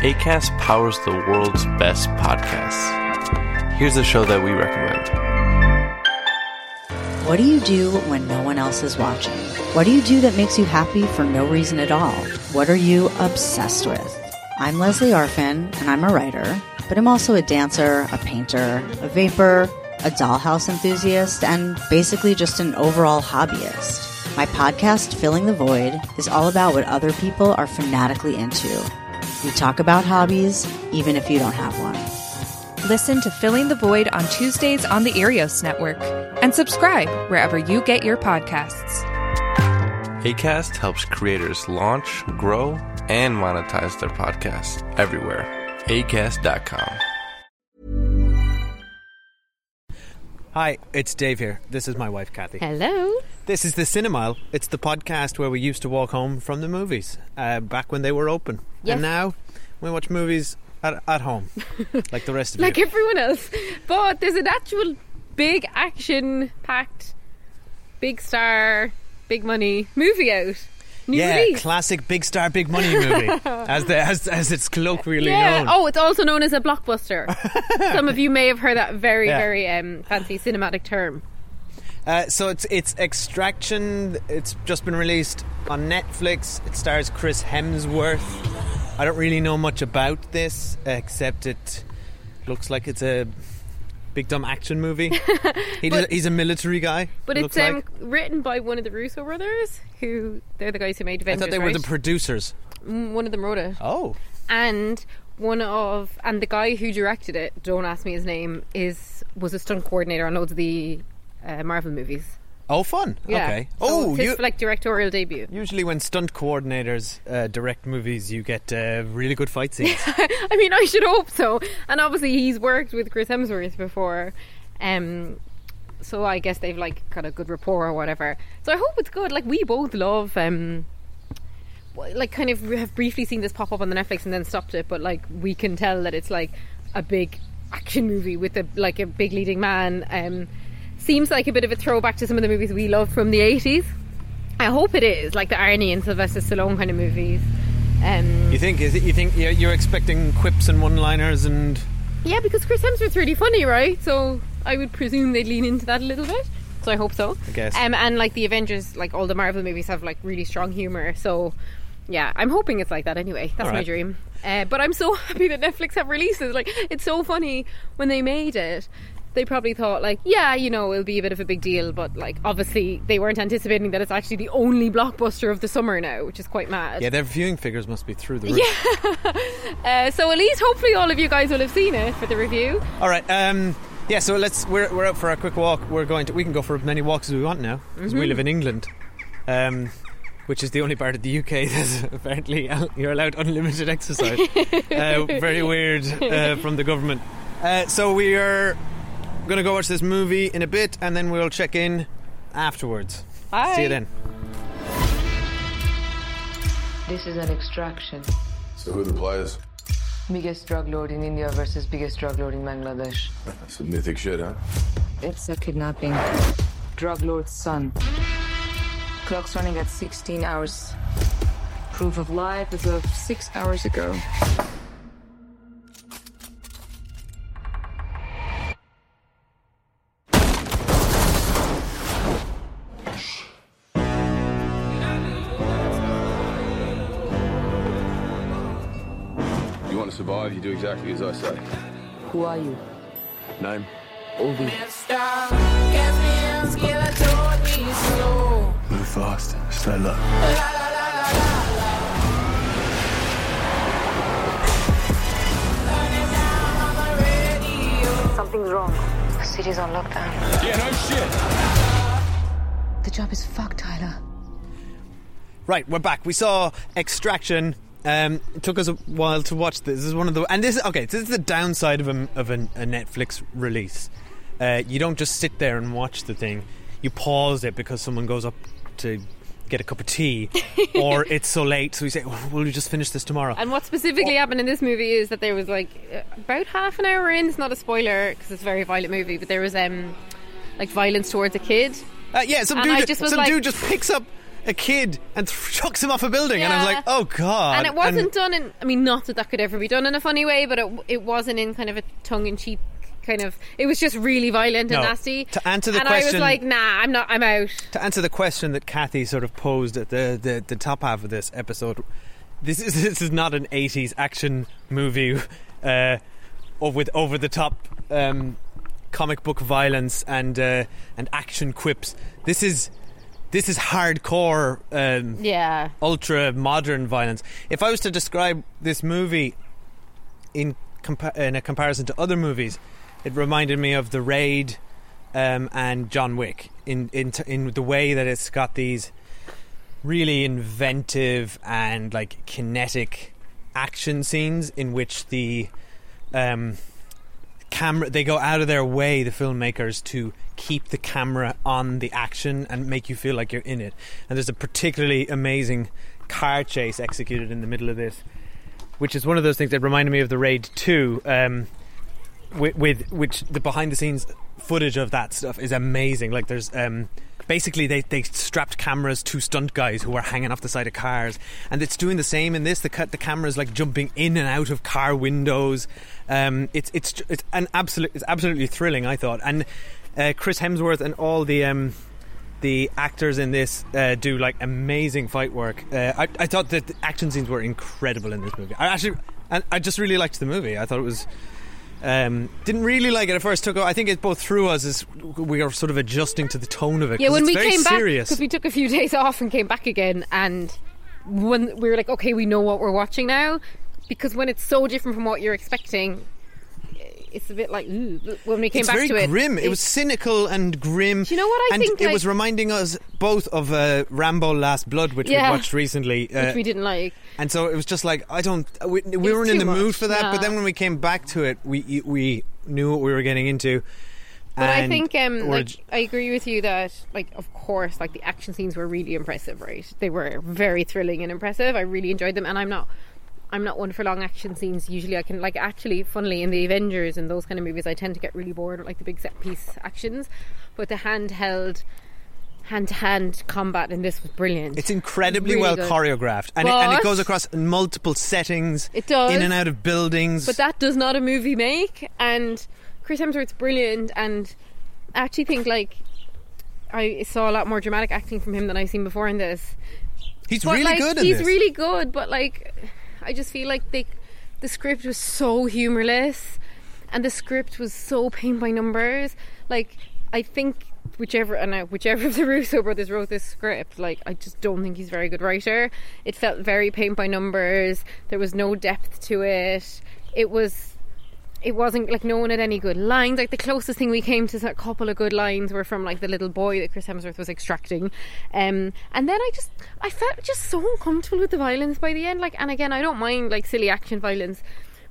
ACAST powers the world's best podcasts. Here's a show that we recommend. What do you do when no one else is watching? What do you do that makes you happy for no reason at all? What are you obsessed with? I'm Lesley Arfin, and I'm a writer, but I'm also a dancer, a painter, a vapor, a dollhouse enthusiast, and basically just an overall hobbyist. My podcast, Filling the Void, is all about what other people are fanatically into. We talk about hobbies, even if you don't have one. Listen to Filling the Void on Tuesdays on the Earios Network and subscribe wherever you get your podcasts. ACAST helps creators launch, grow, and monetize their podcasts everywhere. ACAST.com. Hi, it's Dave here. This is my wife, Cathy. Hello. This is the Cinemile. It's the podcast where we used to walk home from the movies uh, back when they were open. Yes. And now we watch movies at, at home, like the rest of Like you. everyone else. But there's an actual big action packed, big star, big money movie out. New yeah, release. classic big star, big money movie, as the as, as it's colloquially yeah. known. Oh, it's also known as a blockbuster. Some of you may have heard that very, Yeah. very um, fancy cinematic term. Uh, so it's it's Extraction. It's just been released on Netflix. It stars Chris Hemsworth. I don't really know much about this except it looks like it's a big dumb action movie. he does, he's a military guy. But it it's um, like. written by one of the Russo brothers, who they're the guys who made I Avengers. thought they were right? the producers. One of them wrote it. Oh, and one of and the guy who directed it don't ask me his name is was a stunt coordinator on loads of the uh, Marvel movies. Oh, fun. yeah. Okay. So oh, his you, like directorial debut. Usually when stunt coordinators uh, direct movies, you get uh, really good fight scenes. I mean I should hope so. And obviously he's worked with Chris Hemsworth before. Um so I guess they've like got a good rapport or whatever. So I hope it's good. Like we both love um like kind of have briefly seen this pop up on the Netflix and then stopped it. But like we can tell that it's like a big action movie with a like a big leading man. Um seems like a bit of a throwback to some of the movies we love from the 80s I hope it is like the Arnie and Sylvester Stallone kind of movies um you think? Is it? You think you're, you're expecting quips and one-liners and? Yeah, because Chris Hemsworth's really funny, right? So I would presume they'd lean into that a little bit. So I hope so. I guess. Um, and like the Avengers, like all the Marvel movies have like really strong humor. So yeah, I'm hoping it's like that anyway. That's All my dream. Uh, but I'm so happy that Netflix have releases. Like it's so funny when they made it. They probably thought like, yeah, you know, it'll be a bit of a big deal, but like obviously they weren't anticipating that it's actually the only blockbuster of the summer now, which is quite mad. Yeah, their viewing figures must be through the roof. Uh, so at least hopefully all of you guys will have seen it for the review. All right. Um, yeah. So let's. We're, we're out for a quick walk. We're going to. We can go for as many walks as we want now because Mm-hmm. we live in England, um, which is the only part of the UK that's apparently you're allowed unlimited exercise. uh, very weird uh, from the government. Uh, so we are going to go watch this movie in a bit, and then we'll check in afterwards. Bye. See you then. This is an extraction. So who are the players? Biggest drug lord in India versus biggest drug lord in Bangladesh. Some mythic shit, huh? It's a kidnapping. Drug lord's son. Clock's running at 16 hours. Proof of life as of six hours ago. Exactly as I say. Who are you? Name? Ovi. Move fast, stay low. Something's wrong. The city's on lockdown. Yeah, no shit. The job is fucked, Tyler. Right, we're back. We saw Extraction. Um, it took us a while to watch this. This is one of the and this is okay. This is the downside of a of a, a Netflix release. Uh, you don't just sit there and watch the thing. You pause it because someone goes up to get a cup of tea, or it's so late. So we say, oh, "Will you just finish this tomorrow?" And what specifically happened in this movie is that there was like about half an hour in. It's not a spoiler because it's a very violent movie, but there was um like violence towards a kid. Uh, yeah, some dude, just some like- dude just picks up a kid and chucks him off a building, and I was Yeah. like, "Oh God!" and it wasn't done in. I mean, not that that could ever be done in a funny way, but it it wasn't in kind of a tongue in cheek kind of. It was just really violent and No. nasty. To answer the and I was like, nah, I'm not. I'm out. to answer the question that Cathy sort of posed at the, the, the top half of this episode, this is this is not an '80s action movie uh, or with over the top um, comic book violence and uh, and action quips. This is this is hardcore, um, Yeah. ultra modern violence. If I was to describe this movie in compa- in a comparison to other movies, it reminded me of The Raid um, and John Wick in in t- in the way that it's got these really inventive and like kinetic action scenes in which the um, camera they go out of their way the filmmakers to keep the camera on the action and make you feel like you're in it. And there's a particularly amazing car chase executed in the middle of this which is one of those things that reminded me of the raid 2 um, with, with which the behind the scenes footage of that stuff is amazing. Like there's um, basically they, they strapped cameras to stunt guys who were hanging off the side of cars and it's doing the same in this the, the camera's like jumping in and out of car windows um, it's it's it's an absolute it's absolutely thrilling I thought and uh, Chris Hemsworth and all the um, the actors in this uh, do like amazing fight work. Uh, I, I thought that the action scenes were incredible in this movie. I actually, and I just really liked the movie. I thought it was. Um, didn't really like it at first. Took I think it both threw us as we are sort of adjusting to the tone of it. Yeah, when we came back serious. because we took a few days off and came back again, and when we were like, okay, we know what we're watching now, because when it's so different from what you're expecting, it's a bit like ooh. When we came it's back to it, grim. It, was cynical and grim. Do you know what I and think, It was reminding us both of uh, Rambo: Last Blood, which Yeah. we watched recently. Uh, which we didn't like. And so it was just like I don't. We, we weren't in the mood for that. But then when we came back to it, we we knew what we were getting into. But I think, um, like, I agree with you that, like, of course, like the action scenes were really impressive, right? They were very thrilling and impressive. I really enjoyed them, and I'm not, I'm not one for long action scenes. Usually, I can like actually, funnily, in the Avengers and those kind of movies, I tend to get really bored with like the big set piece actions. But the handheld, hand to hand combat in this was brilliant. it's incredibly Really well good. choreographed, and it, and it goes across multiple settings. It does. in and out of buildings. But that does not a movie make. And Chris Hemsworth's brilliant. And I actually think like I saw a lot more dramatic acting from him than I've seen before in this. he's But really like, good in he's this. really good. But like, I just feel like they, the script was so humorless, and the script was so paint by numbers. Like, I think. Whichever and uh, whichever of the Russo brothers wrote this script, like I just don't think he's a very good writer. It felt very paint by numbers. There was no depth to it. It was it wasn't like no one had any good lines. Like the closest thing we came to a couple of good lines were from like the little boy that Chris Hemsworth was extracting. Um, and then I just I felt just so uncomfortable with the violence by the end. Like, and again, I don't mind like silly action violence,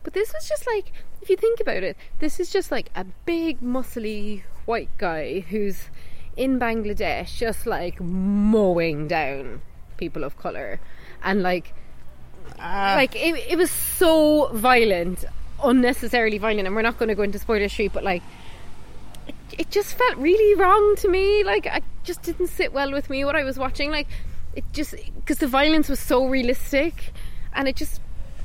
but this was just like if you think about it, this is just like a big muscly white guy who's in Bangladesh, just like mowing down people of color, and like like it, it was so violent unnecessarily violent and we're not going to go into spoiler street but like it, it just felt really wrong to me like i just didn't sit well with me what i was watching like it just because the violence was so realistic and it just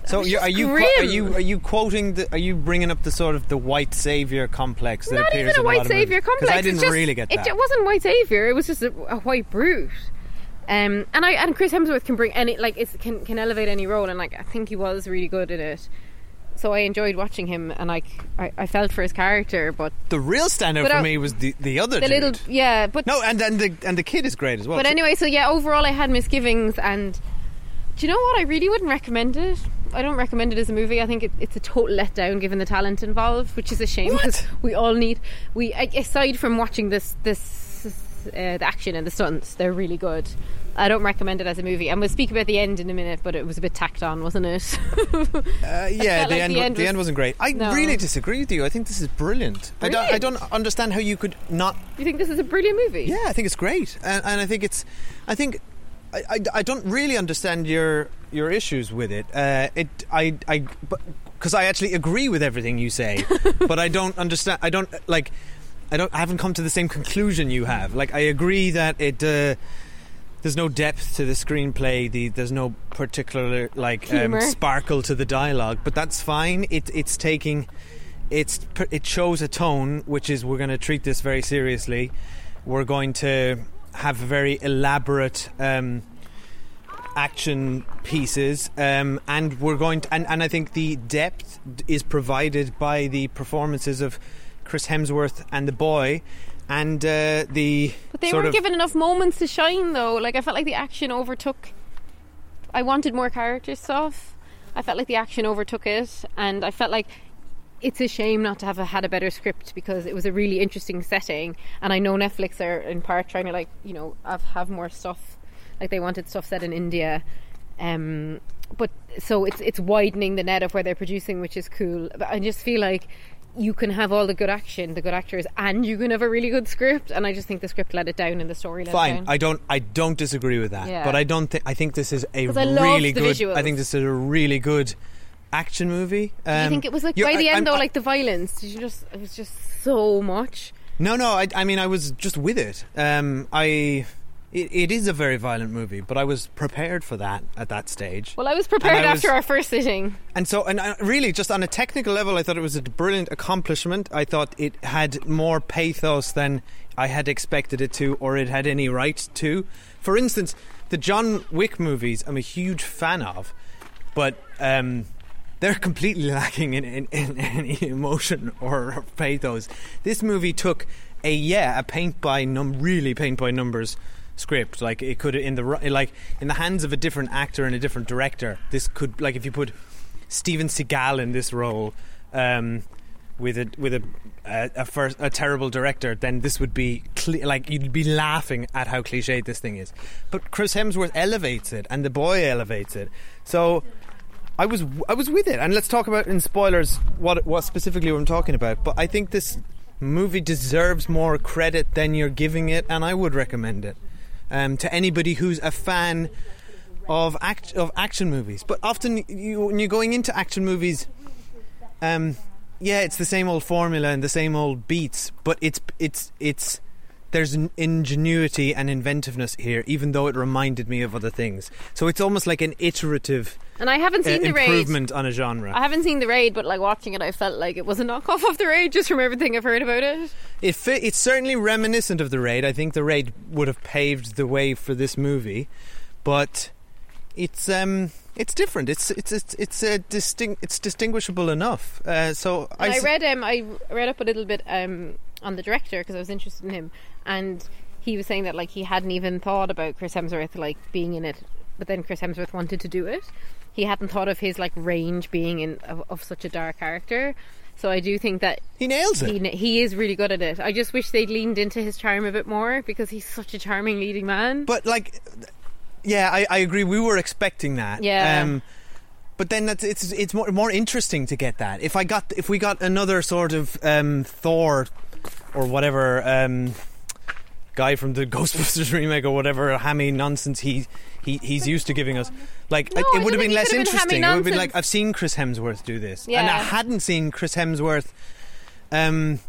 So you, just are you grim. are you are you quoting the, are you bringing up the sort of the white savior complex that not appears even a white lot of savior movies? complex I didn't just- really get that. it, it wasn't white savior it was just a, a white brute um, and I and Chris Hemsworth can bring any like it's, can can elevate any role and like I think he was really good at it so I enjoyed watching him and like I, I felt for his character but the real standout for I- me was the the other the dude. little yeah but no, and and the and the kid is great as well. But anyway, so yeah, overall I had misgivings, and do you know what? I really wouldn't recommend it. I don't recommend it as a movie. I think it, it's a total letdown given the talent involved, which is a shame because we all need. We aside from watching this, this uh, the action and the stunts, they're really good. I don't recommend it as a movie. And we'll speak about the end in a minute, but it was a bit tacked on, wasn't it? Uh, yeah, the like end. the end the was- end wasn't great. I No. really disagree with you. I think this is brilliant. I don't. I don't understand how you could not you think this is a brilliant movie? Yeah, I think it's great, and, and I think it's, I think, I, I, I don't really understand your your issues with it. Uh, it I I because I actually agree with everything you say, but I don't understand. I don't like. I don't. I haven't come to the same conclusion you have. Like I agree that it. Uh, there's no depth to the screenplay. The, there's no particular like um, sparkle to the dialogue, but that's fine. It, it's taking, it's it shows a tone, which is we're going to treat this very seriously. We're going to have very elaborate um, action pieces, um, and we're going to, and, and I think the depth is provided by the performances of Chris Hemsworth and the boy, and uh, the But they weren't given enough moments to shine, though. Like I felt like the action overtook. I wanted more character stuff. I felt like the action overtook it, and I felt like it's a shame not to have a, had a better script because it was a really interesting setting. And I know Netflix are in part trying to like you know have, have more stuff. Like they wanted stuff set in India. Um, but so it's it's widening the net of where they're producing, which is cool. But I just feel like you can have all the good action, the good actors, and you can have a really good script. And I just think the script let it down and the story let Fine. I don't. I don't disagree with that. Yeah. But I don't think. I think this is a I really the good. visuals. I think this is a really good action movie. Do you Um, think it was like by the I- end I'm- though, I- like the violence? Did you just? It was just so much. No, no. I, I mean, I was just with it. Um, I. It, it is a very violent movie, but I was prepared for that at that stage. Well, I was prepared I was- after our first sitting. And so, and uh, really, just on a technical level, I thought it was a brilliant accomplishment. I thought it had more pathos than I had expected it to, or it had any right to. For instance, the John Wick movies, I'm a huge fan of, but um, they're completely lacking in, in, in any emotion or pathos. This movie took a yeah, a paint by num really paint by numbers script. Like it could in the like in the hands of a different actor and a different director. This could like if you put Steven Seagal in this role. Um, with a with a a, a, first, a terrible director, then this would be cle like you'd be laughing at how cliched this thing is. But Chris Hemsworth elevates it, and the boy elevates it. So I was I was with it, and let's talk about in spoilers what what specifically I'm talking about. But I think this movie deserves more credit than you're giving it, and I would recommend it um, to anybody who's a fan of act of action movies. But often you when you're going into action movies, um, yeah, it's the same old formula and the same old beats, but it's it's it's there's an ingenuity and inventiveness here, even though it reminded me of other things. So it's almost like an iterative And I haven't uh, seen the raid. improvement on a genre. I haven't seen the raid, but like watching it, I felt like it was a knockoff of the raid just from everything I've heard about it. It fi- it's certainly reminiscent of the raid. I think the raid would have paved the way for this movie, but it's um it's different. It's it's it's it's uh, distinct. It's distinguishable enough. Uh, so I, s- read um I read up a little bit um on the director because I was interested in him, and he was saying that like he hadn't even thought about Chris Hemsworth like being in it, but then Chris Hemsworth wanted to do it. He hadn't thought of his like range being in of, of such a dark character. So I do think that he nails it. he he is really good at it. I just wish they'd leaned into his charm a bit more because he's such a charming leading man. But like, yeah, I, I agree. We were expecting that. Yeah. Um, but then that's, it's it's more more interesting to get that. If I got if we got another sort of um, Thor or whatever um, guy from the Ghostbusters remake or whatever hammy nonsense he. He, he's used to giving us like No, it would have been less been interesting. It would have been like. I've seen Chris Hemsworth do this, and I hadn't seen Chris Hemsworth. Um,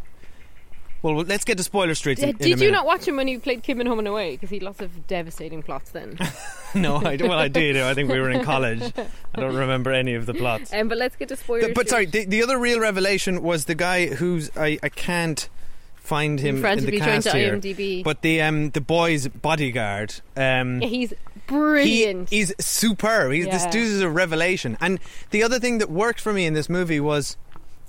well, let's get to spoiler street. in- Did you not watch him when he played Kim in Home and Away? Because he had lots of devastating plots then. No, I well, I did. I think we were in college. I don't remember any of the plots. um, but let's get to spoilers. The- but sorry, the, the other real revelation was the guy who's I, I can't find him in the cast here. IMDb. But the um the boy's bodyguard. Um, yeah, he's he brilliant. is superb. He's, This Yeah. dude is a revelation. And the other thing that worked for me in this movie was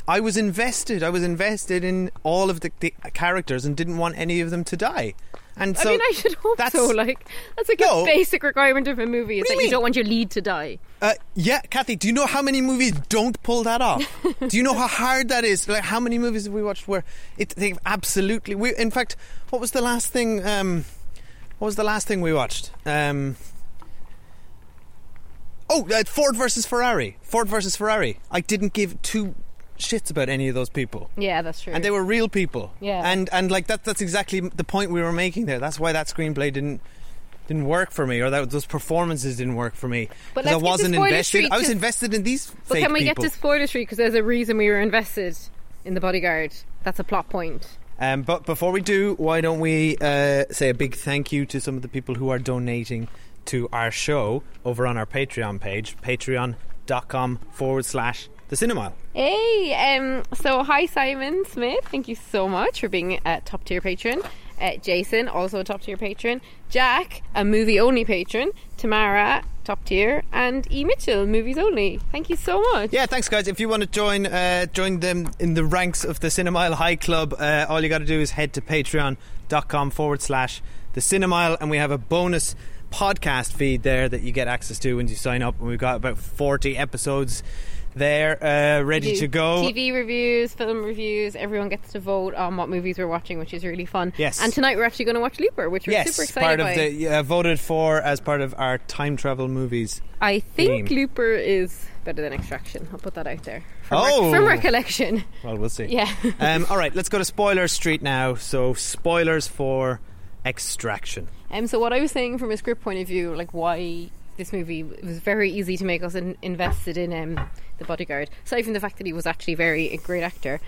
I was invested. I was invested in all of the, the characters and didn't want any of them to die. And so I mean, I should hope that's- so. Like, that's like No. a basic requirement of a movie is that you you don't want your lead to die. Uh, yeah, Cathy, do you know how many movies don't pull that off? do you know how hard that is? Like, how many movies have we watched where it, they've absolutely. We, in fact, what was the last thing? Um, What was the last thing we watched? Um, oh, uh, Ford versus Ferrari. Ford versus Ferrari. I didn't give two shits about any of those people. Yeah, that's true. And they were real people. Yeah. And and like that that's exactly the point we were making there. That's why that screenplay didn't didn't work for me or that those performances didn't work for me But because I let's get to wasn't invested. I was invested in these but can we people. get to spoiler street because there's a reason we were invested in the bodyguard. That's a plot point. Um, but before we do, why don't we uh, say a big thank you to some of the people who are donating to our show over on our Patreon page, patreon.com forward slash the Cinemile. Hey, um, so hi Simon Smith, thank you so much for being a top tier patron. Uh, Jason, also a top tier patron. Jack, a movie only patron. Tamara, top tier, and E Mitchell, movies only. Thank you so much. Yeah, thanks, guys. If you want to join uh, join them in the ranks of the Cinemile High Club, uh, all you got to do is head to patreon.com forward slash the Cinemile, and we have a bonus podcast feed there that you get access to when you sign up. And we've got about 40 episodes there uh, ready to go. TV reviews, film reviews. Everyone gets to vote on what movies we're watching, which is really fun. Yes. And tonight we're actually going to watch Looper, which we're Yes, super excited part of by. the uh, voted for as part of our time travel movies. I think theme. Looper is better than Extraction. I'll put that out there. From, Oh. from recollection. Well, we'll see. Yeah. um, all right, let's go to spoiler street now. So, spoilers for Extraction. Um, so what I was saying from a script point of view, like why this movie it was very easy to make us in, invested in um, the bodyguard. Aside from the fact that he was actually very a great actor.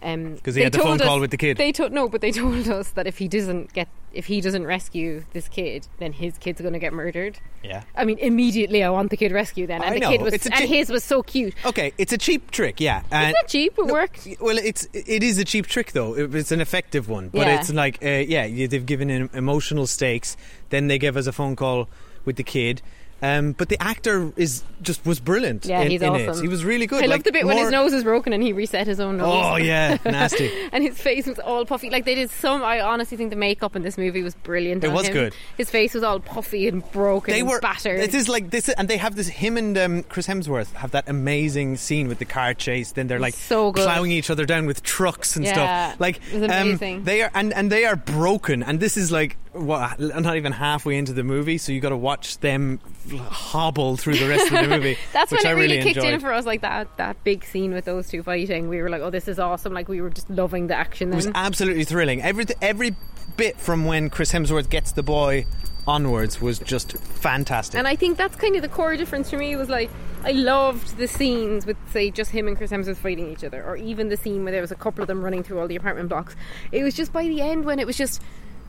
Um, 'Cause he had the phone us- call with the kid. They told no, but they told us that if he doesn't get, if he doesn't rescue this kid, then his kid's going to get murdered. Yeah. I mean, immediately I want the kid rescued. Then, and I the know, kid was, it's a and his was so cute. Okay, it's a cheap trick, yeah. It's And not cheap. It worked. well, it's it is a cheap trick though. It- It's an effective one, but Yeah. it's like uh, yeah, they've given him emotional stakes. Then they give us a phone call with the kid. Um, but the actor is just was brilliant. Yeah, in, he's in awesome. It. He was really good. I like, love the bit when his nose was broken and he reset his own nose. Oh yeah, nasty. and his face was all puffy. Like they did some. I honestly think the makeup in this movie was brilliant. It was him. good. His face was all puffy and broken. They and were battered. It is like this, and they have this. Him and um, Chris Hemsworth have that amazing scene with the car chase. Then they're like so good. plowing each other down with trucks and Yeah, stuff. Like it was um, amazing. they are, and and they are broken. And this is like what? Uh, not even halfway into the movie, so you got to watch them hobble through the rest of the movie. That's which when I it really, really kicked enjoyed. in for us. Like that that big scene with those two fighting. We were like, oh, this is awesome. Like we were just loving the action. It was absolutely thrilling. Every every bit from when Chris Hemsworth gets the boy onwards was just fantastic. And I think that's kind of the core difference for me was like I loved the scenes with say just him and Chris Hemsworth fighting each other, or even the scene where there was a couple of them running through all the apartment blocks. It was just by the end when it was just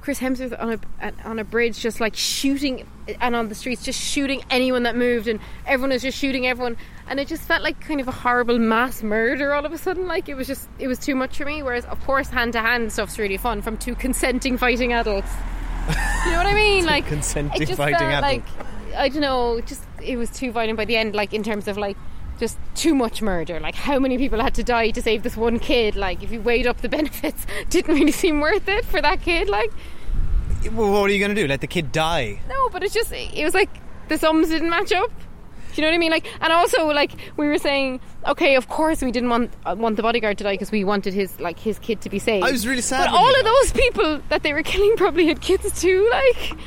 Chris Hemsworth on a on a bridge, just like shooting, and on the streets, just shooting anyone that moved, and everyone was just shooting everyone, and it just felt like kind of a horrible mass murder all of a sudden. Like it was just it was too much for me. Whereas of course hand to hand stuff's really fun from two consenting fighting adults. you know what I mean? Like consenting fighting adults. like I don't know, just it was too violent by the end. Like in terms of like just too much murder. Like how many people had to die to save this one kid? Like if you weighed up the benefits, didn't really seem worth it for that kid. Like well, what are you going to do? Let the kid die? no, but it's just it was like the sums didn't match up. Do you know what I mean? Like, and also like we were saying, okay, of course we didn't want uh, want the bodyguard to die because we wanted his like his kid to be saved. I was really sad But all of those people that they were killing probably had kids too. Like,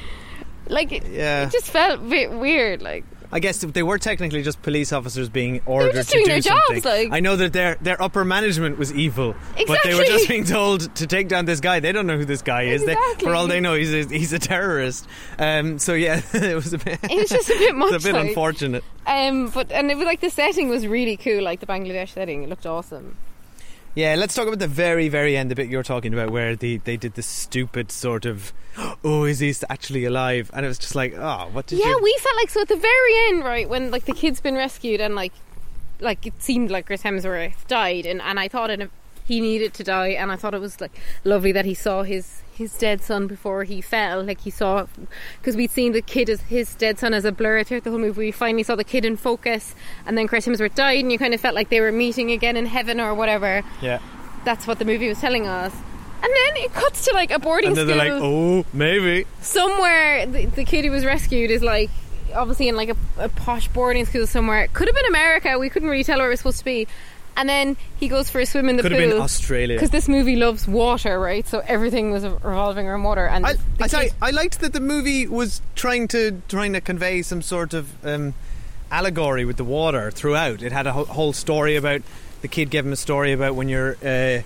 like it, Yeah. it just felt a bit weird. Like, I guess they were technically just police officers being ordered just to doing do their jobs, like- I know that their their upper management was evil, but they were just being told to take down this guy. They don't know who this guy is. They, Exactly. for all they know, he's a, he's a terrorist. Um, so yeah, it was a bit. It was just a bit much, it's a bit like- unfortunate. um, but and it was like the setting was really cool. Like the Bangladesh setting, it looked awesome. Yeah, let's talk about the very, very end, the bit you're talking about, where the, they did this stupid sort of, oh, is he actually alive? And it was just like, oh, what did yeah, you? we felt like so at the very end, right when like the kid's been rescued and like like it seemed like Chris Hemsworth died, and and I thought it, he needed to die, and I thought it was like lovely that he saw his his dead son before he fell. Like he saw because we'd seen the kid as his dead son as a blur throughout the whole movie. We finally saw the kid in focus, and then Chris Hemsworth died, and you kind of felt like they were meeting again in heaven or whatever. yeah. That's what the movie was telling us. And then it cuts to like a boarding And then school they're like, oh, maybe. somewhere the, the kid who was rescued is like obviously in like a, a posh boarding school somewhere. It could have been America. We couldn't really tell where it was supposed to be. And then he goes for a swim in the Could pool. have been Australia. Because this movie loves water, right? So everything was revolving around water. And I, I, tell you, kid- I liked that the movie was trying to trying to convey some sort of um, allegory with the water throughout. It had a whole, whole story about the kid gave him a story about when you're uh,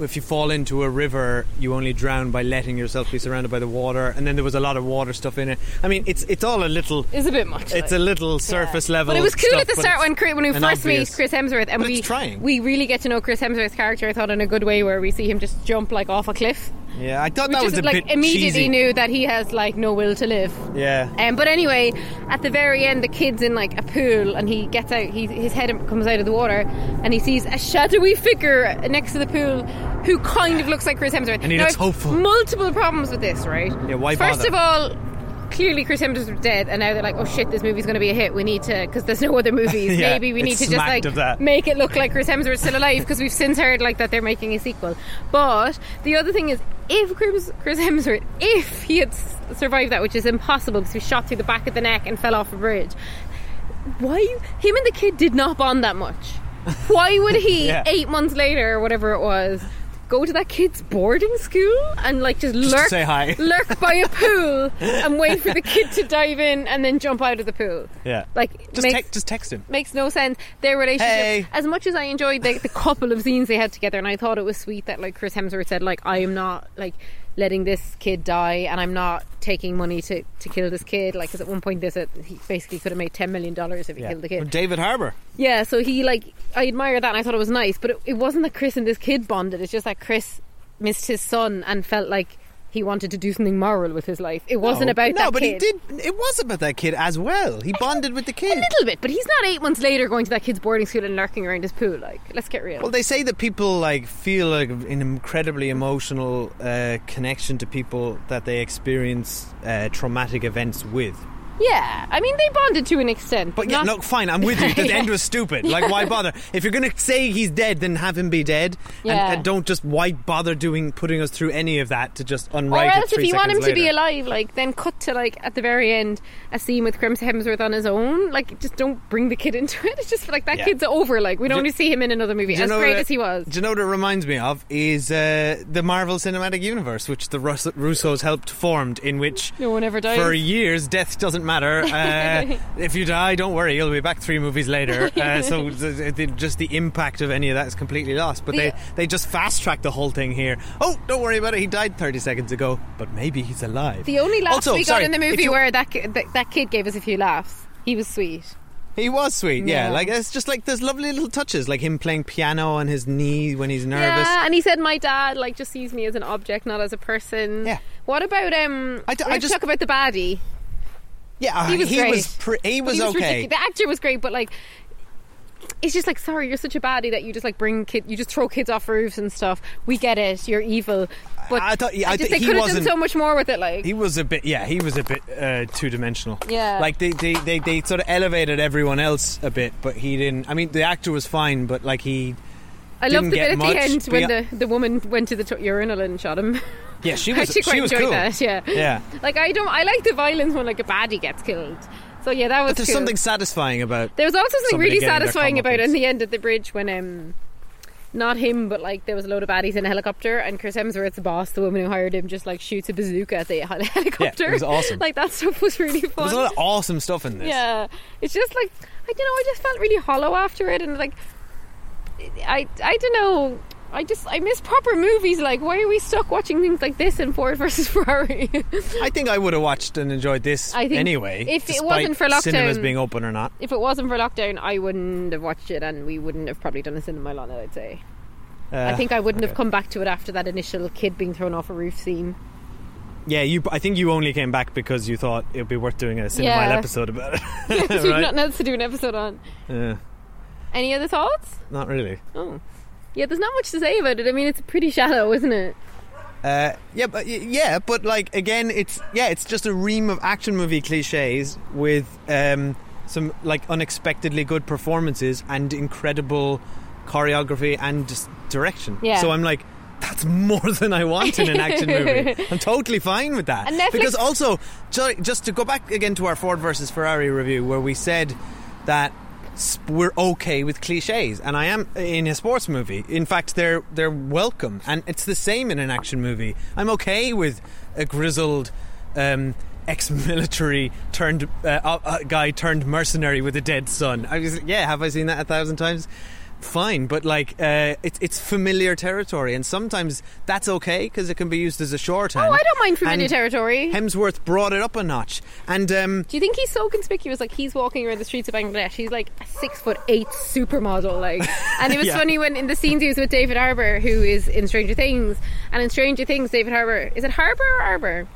if you fall into a river, you only drown by letting yourself be surrounded by the water. And then there was a lot of water stuff in it. I mean, it's it's all a little. It's a bit much. It's like. a little surface level. But it was cool stuff, at the start when when we first meet Chris Hemsworth, and But we we really get to know Chris Hemsworth's character. I thought in a good way, where we see him just jump like off a cliff. Yeah, I thought We that was just a like bit immediately cheesy. knew that he has like no will to live. Yeah. Um, but anyway, at the very end, the kid's in like a pool, and he gets out. He, his head comes out of the water, and he sees a shadowy figure next to the pool, who kind of looks like Chris Hemsworth. And he Now, looks hopeful. Multiple problems with this, right? Yeah, why First bother? of all. Clearly, Chris Hemsworth was dead, and now they're like, "Oh shit, this movie's going to be a hit. We need to, because there's no other movies. Yeah, Maybe we need to just like make it look like Chris Hemsworth's still alive, because we've since heard like that they're making a sequel. But the other thing is, if Chris, Chris Hemsworth, if he had survived that, which is impossible because he shot through the back of the neck and fell off a bridge, why him and the kid did not bond that much? Why would he Yeah. eight months later or whatever it was? Go to that kid's boarding school and like just, lurk, say hi. lurk by a pool and wait for the kid to dive in and then jump out of the pool. Yeah. Like Just, makes, te- just text him. makes no sense. Their relationship, Hey. as much as I enjoyed the, the couple of scenes they had together, and I thought it was sweet that like Chris Hemsworth said, like I am not like letting this kid die, and I'm not taking money to, to kill this kid. Like, because at one point, this he basically could have made ten million dollars if he Yeah. killed the kid. David Harbour. Yeah, so he like I admire that, and I thought it was nice. But it, it wasn't that Chris and this kid bonded. It's just that Chris missed his son and felt like he wanted to do something moral with his life. It wasn't no, about no, but kid. he did. It was about that kid as well. He bonded with the kid A little bit, but he's not eight months later going to that kid's boarding school and lurking around his pool. Like, let's get real. Well, they say that people like feel like an incredibly emotional uh, connection to people that they experience uh, traumatic events with. Yeah, I mean they bonded to an extent, But yeah, not- no, fine. I'm with you. The Yeah. end was stupid. Like, why bother? If you're going to say he's dead, then have him be dead, Yeah. and, and don't just why bother doing putting us through any of that to just Or unwrite else, it. Three if you want him seconds to be alive, like then cut to like at the very end a scene with Chris Hemsworth on his own. Like, just don't bring the kid into it. It's just like that Yeah. kid's over. Like, we don't Do- want to see him in another movie. As great as he was. Do you know what it reminds me of? Is uh, the Marvel Cinematic Universe, which the Rus- Russos helped formed, in which No one ever dies. for years death doesn't matter. Uh, if you die, don't worry, you'll be back three movies later. Uh, so th- th- just the impact of any of that is completely lost. But they they just fast track the whole thing here. Oh, don't worry about it. He died 30 seconds ago, but maybe he's alive. The only laughs Also, we sorry, got in the movie you- where that, that that kid gave us a few laughs. He was sweet. He was sweet, yeah. Yeah. Like it's just like there's lovely little touches, like him playing piano on his knee when he's nervous. Yeah, and he said my dad like just sees me as an object, not as a person. Yeah. What about um? I d- I just- talk about the baddie. Yeah, He was he great. was pre- he But was, okay. ridic- The actor was great, but like. It's just like sorry, you're such a baddie that you just like bring kid, you just throw kids off roofs and stuff. We get it, you're evil, but I thought- yeah, I just thi- they he could have done so much more with it. Like He was a bit, yeah, he was a bit uh, two dimensional. Yeah. like they, they, they, they sort of elevated everyone else a bit, but he didn't. I mean, the actor was fine, but like he, I love the bit at the end when the, the woman went to the t- urinal and shot him. yeah, she I was, actually quite she was enjoyed cool. that. Yeah, Yeah. Like I don't, I like the violence when like a baddie gets killed. So yeah, that was. But there's cool. something satisfying about. There was also something really satisfying about in the end at the bridge when um not him, but like there was a load of baddies in a helicopter, and Chris Hemsworth's boss, the woman who hired him, just like shoots a bazooka at the hel- it was awesome. like that stuff was really fun. There's a lot of awesome stuff in this. yeah, it's just like I don't know. I just felt really hollow after it, and like I I don't know. I just I miss proper movies. Like why are we stuck watching things like this in Ford versus Ferrari? I think I would have watched and enjoyed this I think anyway. if it wasn't for lockdown- cinemas being open or not. if it wasn't for lockdown, I wouldn't have watched it, and we wouldn't have probably done a cinema on it. I'd say. I Uh, think I wouldn't have come back to it after that initial kid being thrown off a roof scene. Yeah, you. I think you only came back because you thought it would be worth doing a Cinemile Yeah. episode about it. Because we've nothing else to do an episode on. Yeah, Any other thoughts? not really. Oh, yeah. There's not much to say about it. I mean, it's pretty shallow, isn't it? Uh, yeah, but yeah, but like again, it's yeah, it's just a ream of action movie cliches with um, some like unexpectedly good performances and incredible choreography and direction. Yeah. So I'm like. That's more than I want in an action movie. I'm totally fine with that. And Netflix- Because also, just to go back again to our Ford versus Ferrari review, where we said that we're okay with cliches, and I am in a sports movie. In fact, they're they're welcome, and it's the same in an action movie. I'm okay with a grizzled. Um, Ex-military turned uh, uh, guy turned mercenary with a dead son. I was yeah, have I seen that a thousand times? Fine, but like uh, it's it's familiar territory, and sometimes that's okay because it can be used as a shorthand. Oh, I don't mind familiar And territory. Hemsworth brought it up a notch, and um, Do you think he's so conspicuous? Like he's walking around the streets of Bangladesh. He's like a six foot eight supermodel. Like, and it was Yeah. funny when in the scenes he was with David Harbour, who is in Stranger Things, and in Stranger Things, David Harbour is it Harbour or Harbour?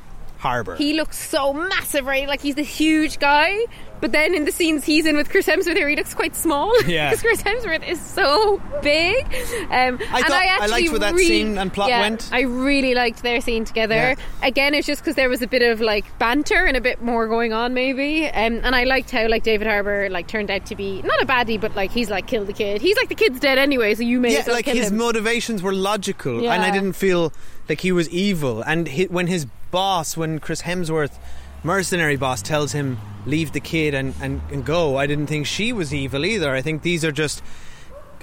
Harbour. He looks so massive, right? Like he's the huge guy. But then in the scenes he's in with Chris Hemsworth here, he looks quite small. Yeah. because Chris Hemsworth is so big. Um, I and I I actually liked where that really- scene and plot yeah, went. I really liked their scene together. Yeah. Again, it's just because there was a bit of like banter and a bit more going on, maybe. Um, and I liked how like David Harbour like turned out to be not a baddie, but like he's like killed the kid. He's like the kid's dead anyway, so you may yeah, as well like kill his him. motivations were logical, and I didn't feel like he was evil. And he, when his boss, when Chris Hemsworth, mercenary boss, tells him leave the kid and, and, and go, I didn't think she was evil either. I think these are just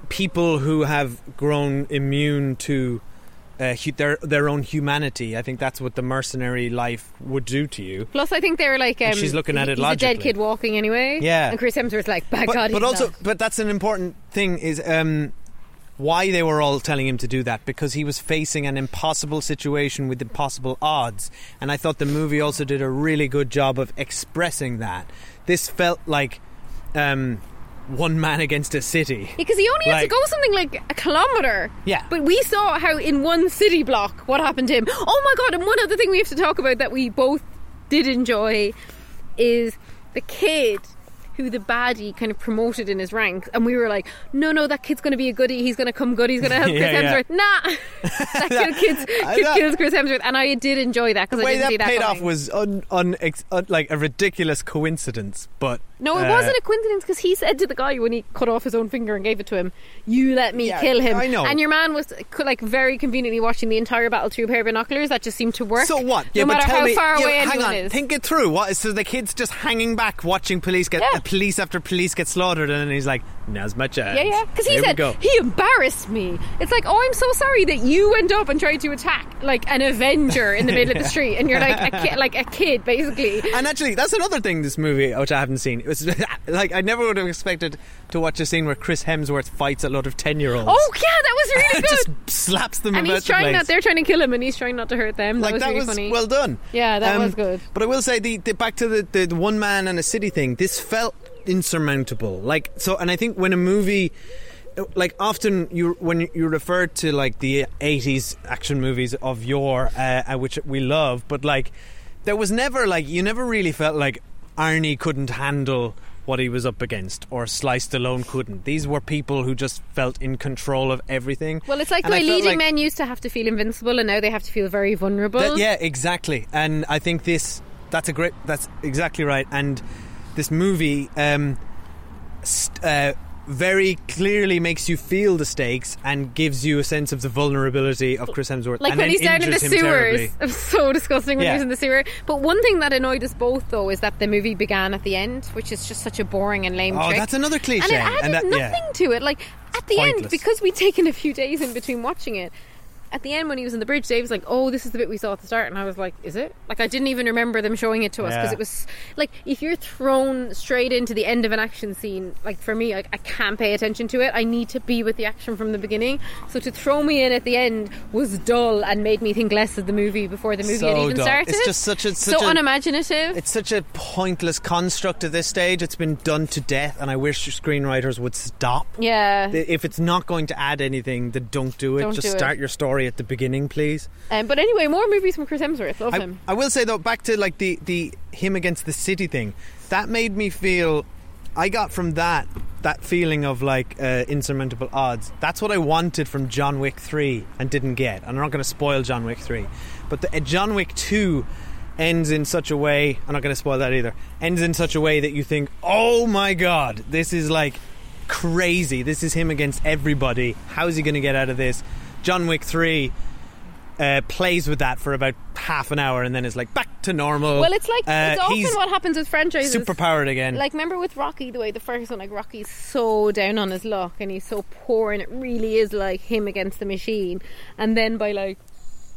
people who have grown immune to. Uh, hu- their their own humanity. I think that's what the mercenary life would do to you. Plus, I think they were like, um, she's looking at it he's a dead kid walking anyway. Yeah. and Chris Hemsworth's like, by but, God, but also, not." but that's an important thing is um, why they were all telling him to do that because he was facing an impossible situation with impossible odds, and I thought the movie also did a really good job of expressing that. This felt like um, one man against a city. Because he only had to go something like a kilometre. Yeah. But we saw how in one city block what happened to him. Oh my god, and one other thing we have to talk about that we both did enjoy is the kid who the baddie kind of promoted in his ranks and we were like, No, no, that kid's gonna be a goodie, he's gonna come good, he's gonna help Chris Yeah, yeah. Hemsworth. Nah That kid, kid's, kid kills Chris Hemsworth and I did enjoy that because I didn't see that that paid off was un, un, un, like a ridiculous coincidence, but No, it uh, wasn't a coincidence because he said to the guy when he cut off his own finger and gave it to him, "You let me Yeah, kill him." I know. And your man was like very conveniently watching the entire battle through a pair of binoculars. That just seemed to work. So what? Yeah, but matter how me, far yeah, away hang anyone on, is. think it through. What? So the kid's just hanging back, watching police get Yeah. Police after police get slaughtered, and then he's like, "Now's my chance." yeah, yeah. Because he Here said he embarrassed me. It's like, oh, I'm so sorry that you went up and tried to attack like an Avenger in the middle of the street, and you're like a ki- like a kid, basically. And actually, that's another thing. This movie, which I haven't seen, it was like I never would have expected to watch a scene where Chris Hemsworth fights a lot of ten-year-olds. Oh yeah, that was really good. just slaps them and he's the trying place. not. They're trying to kill him, and he's trying not to hurt them. like that was that really was funny. well done. Yeah, that Um, was good. But I will say the, the back to the, the, the one man and a city thing. This felt insurmountable. Like so, and I think when a movie. Like often, you when you refer to like the '80s action movies of your uh, uh, which we love, but like there was never like you never really felt like Arnie couldn't handle what he was up against, or Sly Stallone couldn't. These were people who just felt in control of everything. Well, it's like And the way leading like- men used to have to feel invincible, and now they have to feel very vulnerable. That- yeah, exactly. And I think this that's a great that's exactly right. And this movie um, st- uh, very clearly makes you feel the stakes and gives you a sense of the vulnerability of Chris Hemsworth. Like and when he's down in the sewers. terribly. It was so disgusting when Yeah. he was in the sewer. But one thing that annoyed us both, though, is that the movie began at the end, which is just such a boring and lame Oh, trick. that's another cliche. And it added And that- yeah. nothing to it. Like, at the end, because we'd taken a few days in between watching it, at the end when he was in the bridge, Dave was like, "Oh, this is the bit we saw at the start," and I was like, "Is it?" Like I didn't even remember them showing it to us because Yeah. it was like if you're thrown straight into the end of an action scene, like for me, like I can't pay attention to it. I need to be with the action from the beginning. So to throw me in at the end was dull and made me think less of the movie before the movie So had even dull. started. It's just such a- such so a- unimaginative. It's such a pointless construct at this stage. It's been done to death, and I wish screenwriters would stop. yeah. If it's not going to add anything, then don't do it. Don't Just do it. start your story at the beginning, please. Um, but anyway, more movies from Chris Hemsworth. Love I, him. I will say though, back to like the the him against the city thing, that made me feel. I got from that that feeling of like uh, insurmountable odds. That's what I wanted from John Wick three and didn't get. And I'm not going to spoil John Wick three, but the, uh, John Wick two ends in such a way. I'm not going to spoil that either. Ends in such a way that you think, oh my god, this is like crazy. This is him against everybody. How is he going to get out of this? John Wick three uh, plays with that for about half an hour and then is like back to normal. Well, it's like Uh, it's often what happens with franchises. super powered again. Like, remember with Rocky, the way the first one, like Rocky's so down on his luck and he's so poor, and it really is like him against the machine. And then by like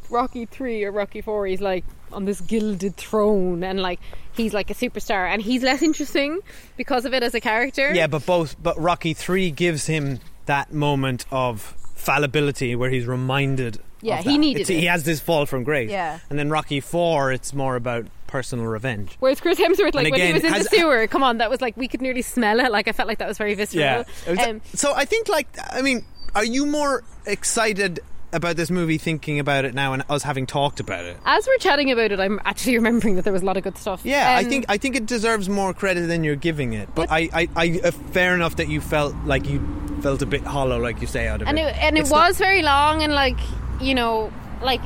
Rocky three or Rocky four, he's like on this gilded throne, and like he's like a superstar, and he's less interesting because of it as a character. Yeah, but both but Rocky 3 gives him that moment of fallibility where he's reminded Yeah, he needed It's- He has this fall from grace. Yeah. And then Rocky 4 it's more about personal revenge. Whereas Chris Hemsworth, like And when he was in has- the sewer, come on, that was like we could nearly smell it. Like I felt like that was very visceral. Yeah. Was- Um, so I think like I mean, are you more excited about this movie thinking about it now and us having talked about it? as we're chatting about it, I'm actually remembering that there was a lot of good stuff. Yeah, I Um, think I think it deserves more credit than you're giving it. But I, I, I uh, fair enough that you felt like you felt a bit hollow, like you say, out of and it. it, and it It's not- was very long and like you know like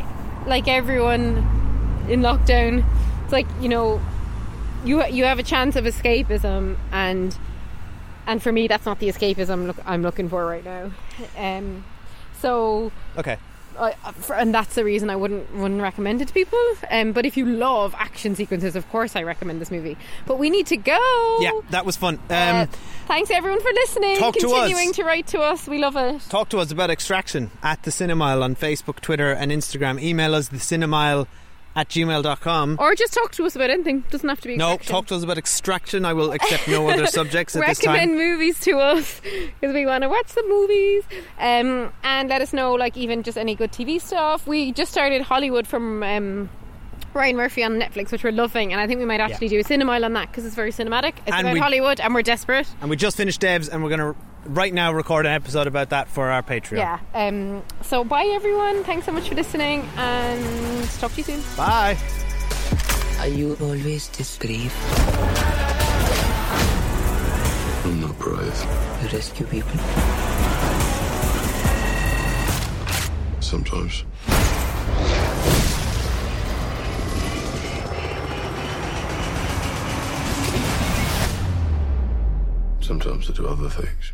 like everyone in lockdown it's like you know you you have a chance of escapism and and for me that's not the escapism look, I'm looking for right now um so okay. For, and that's the reason I wouldn't wouldn't recommend it to people. Um, but if you love action sequences, of course I recommend this movie. But we need to go. Yeah, that was fun. Um, Uh, thanks everyone for listening. talk to us. Continuing to write to us, we love it. Talk to us about Extraction at the Cinemile on Facebook, Twitter, and Instagram. Email us the Cinemile at gmail.com. Or just talk to us about anything. Doesn't have to be. No, Extraction. talk to us about Extraction. I will accept no other subjects at this time. Recommend movies to us because we want to watch the movies. Um, and let us know, like even just any good TV stuff. We just started Hollywood from. Um, Ryan Murphy on Netflix, which we're loving, and I think we might actually do a cinemile on that because it's very cinematic. It's And about we- Hollywood, and we're desperate. And we just finished Devs, and we're going to right now record an episode about that for our Patreon. Yeah. Um, so bye everyone. Thanks so much for listening, and talk to you soon. Bye. Are you always this brave? I'm not brave. You rescue people? Sometimes. Sometimes I do other things.